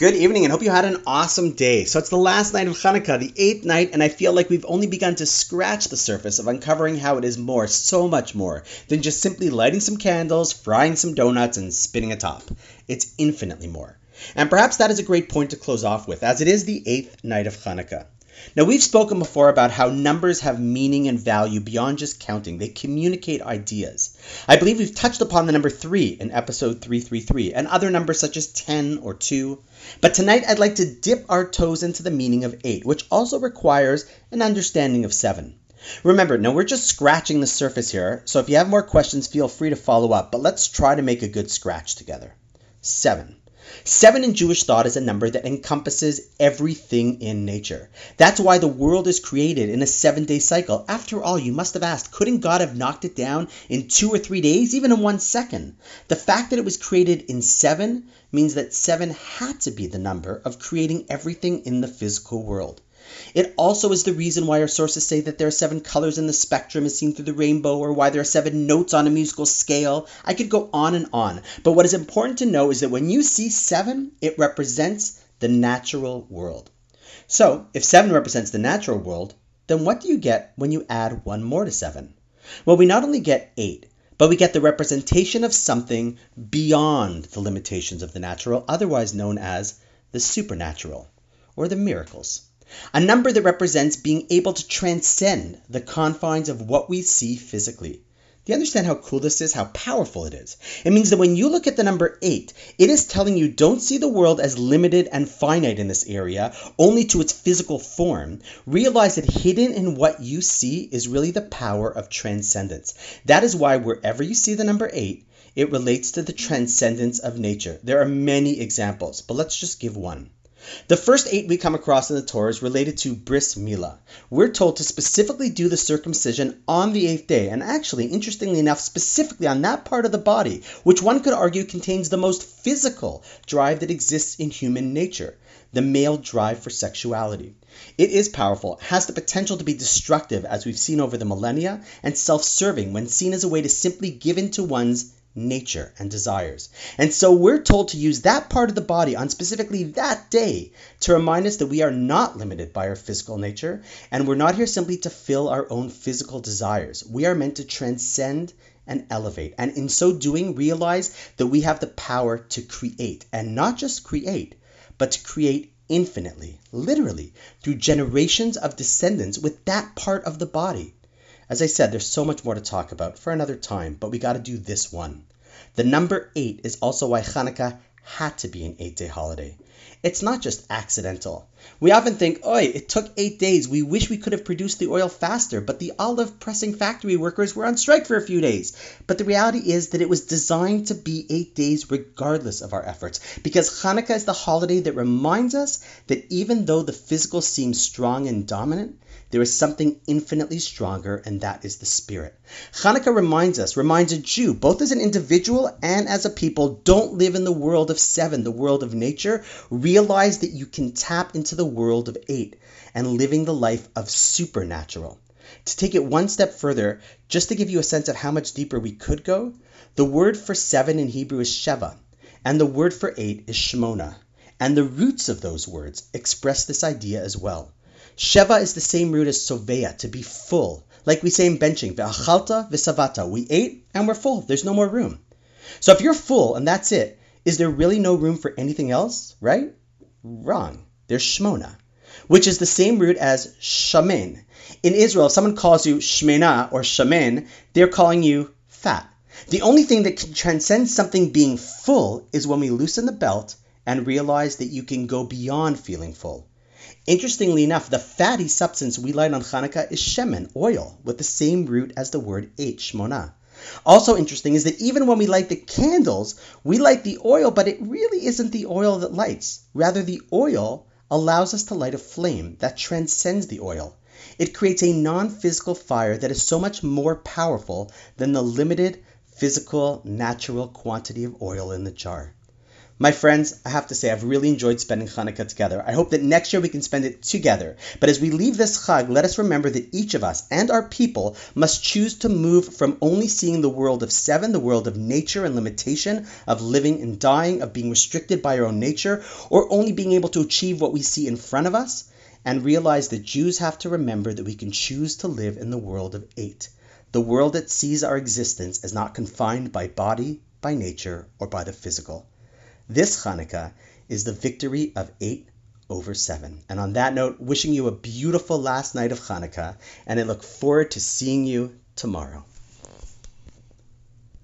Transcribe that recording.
Good evening and hope you had an awesome day. So it's the last night of Hanukkah, the eighth night, and I feel like we've only begun to scratch the surface of uncovering how it is more, so much more, than just simply lighting some candles, frying some donuts, and spinning a top. It's infinitely more. And perhaps that is a great point to close off with, as it is the eighth night of Hanukkah. Now, we've spoken before about how numbers have meaning and value beyond just counting. They communicate ideas. I believe we've touched upon the number 3 in episode 333 and other numbers such as 10 or 2. But tonight I'd like to dip our toes into the meaning of 8, which also requires an understanding of 7. Remember, now we're just scratching the surface here, so if you have more questions, feel free to follow up, but let's try to make a good scratch together. 7. Seven in Jewish thought is a number that encompasses everything in nature. That's why the world is created in a seven day cycle. After all, you must have asked, couldn't God have knocked it down in two or three days, even in one second? The fact that it was created in seven means that seven had to be the number of creating everything in the physical world. It also is the reason why our sources say that there are seven colors in the spectrum as seen through the rainbow, or why there are seven notes on a musical scale. I could go on and on. But what is important to know is that when you see seven, it represents the natural world. So, if seven represents the natural world, then what do you get when you add one more to seven? Well, we not only get eight, but we get the representation of something beyond the limitations of the natural, otherwise known as the supernatural or the miracles a number that represents being able to transcend the confines of what we see physically. Do you understand how cool this is? How powerful it is? It means that when you look at the number 8, it is telling you don't see the world as limited and finite in this area, only to its physical form. Realize that hidden in what you see is really the power of transcendence. That is why wherever you see the number 8, it relates to the transcendence of nature. There are many examples, but let's just give one. The first eight we come across in the Torah is related to bris milah. We're told to specifically do the circumcision on the eighth day, and actually, interestingly enough, specifically on that part of the body, which one could argue contains the most physical drive that exists in human nature the male drive for sexuality. It is powerful, has the potential to be destructive, as we've seen over the millennia, and self serving when seen as a way to simply give in to one's nature and desires. And so we're told to use that part of the body on specifically that day to remind us that we are not limited by our physical nature and we're not here simply to fill our own physical desires. We are meant to transcend and elevate. And in so doing, realize that we have the power to create and not just create, but to create infinitely, literally, through generations of descendants with that part of the body. As I said, there's so much more to talk about for another time, but we got to do this one. The number eight is also why Hanukkah had to be an eight day holiday. It's not just accidental. We often think, oi, it took eight days. We wish we could have produced the oil faster, but the olive pressing factory workers were on strike for a few days. But the reality is that it was designed to be eight days regardless of our efforts, because Hanukkah is the holiday that reminds us that even though the physical seems strong and dominant, there is something infinitely stronger, and that is the spirit. Hanukkah reminds us, reminds a Jew, both as an individual and as a people, don't live in the world of seven, the world of nature. Realize that you can tap into the world of eight and living the life of supernatural. To take it one step further, just to give you a sense of how much deeper we could go, the word for seven in Hebrew is Sheva, and the word for eight is Shemona. And the roots of those words express this idea as well. Sheva is the same root as sovea, to be full. Like we say in benching, ve'achalta v'savata. We ate and we're full. There's no more room. So if you're full and that's it, is there really no room for anything else, right? Wrong. There's shmona, which is the same root as shamen. In Israel, if someone calls you shmena or shamen, they're calling you fat. The only thing that can transcend something being full is when we loosen the belt and realize that you can go beyond feeling full. Interestingly enough, the fatty substance we light on Hanukkah is shemen, oil, with the same root as the word shmona. Also interesting is that even when we light the candles, we light the oil, but it really isn't the oil that lights. Rather, the oil allows us to light a flame that transcends the oil. It creates a non physical fire that is so much more powerful than the limited physical, natural quantity of oil in the jar. My friends, I have to say, I've really enjoyed spending Hanukkah together. I hope that next year we can spend it together. But as we leave this Chag, let us remember that each of us and our people must choose to move from only seeing the world of seven, the world of nature and limitation, of living and dying, of being restricted by our own nature, or only being able to achieve what we see in front of us, and realize that Jews have to remember that we can choose to live in the world of eight, the world that sees our existence as not confined by body, by nature, or by the physical. This Hanukkah is the victory of 8 over 7. And on that note, wishing you a beautiful last night of Hanukkah, and I look forward to seeing you tomorrow.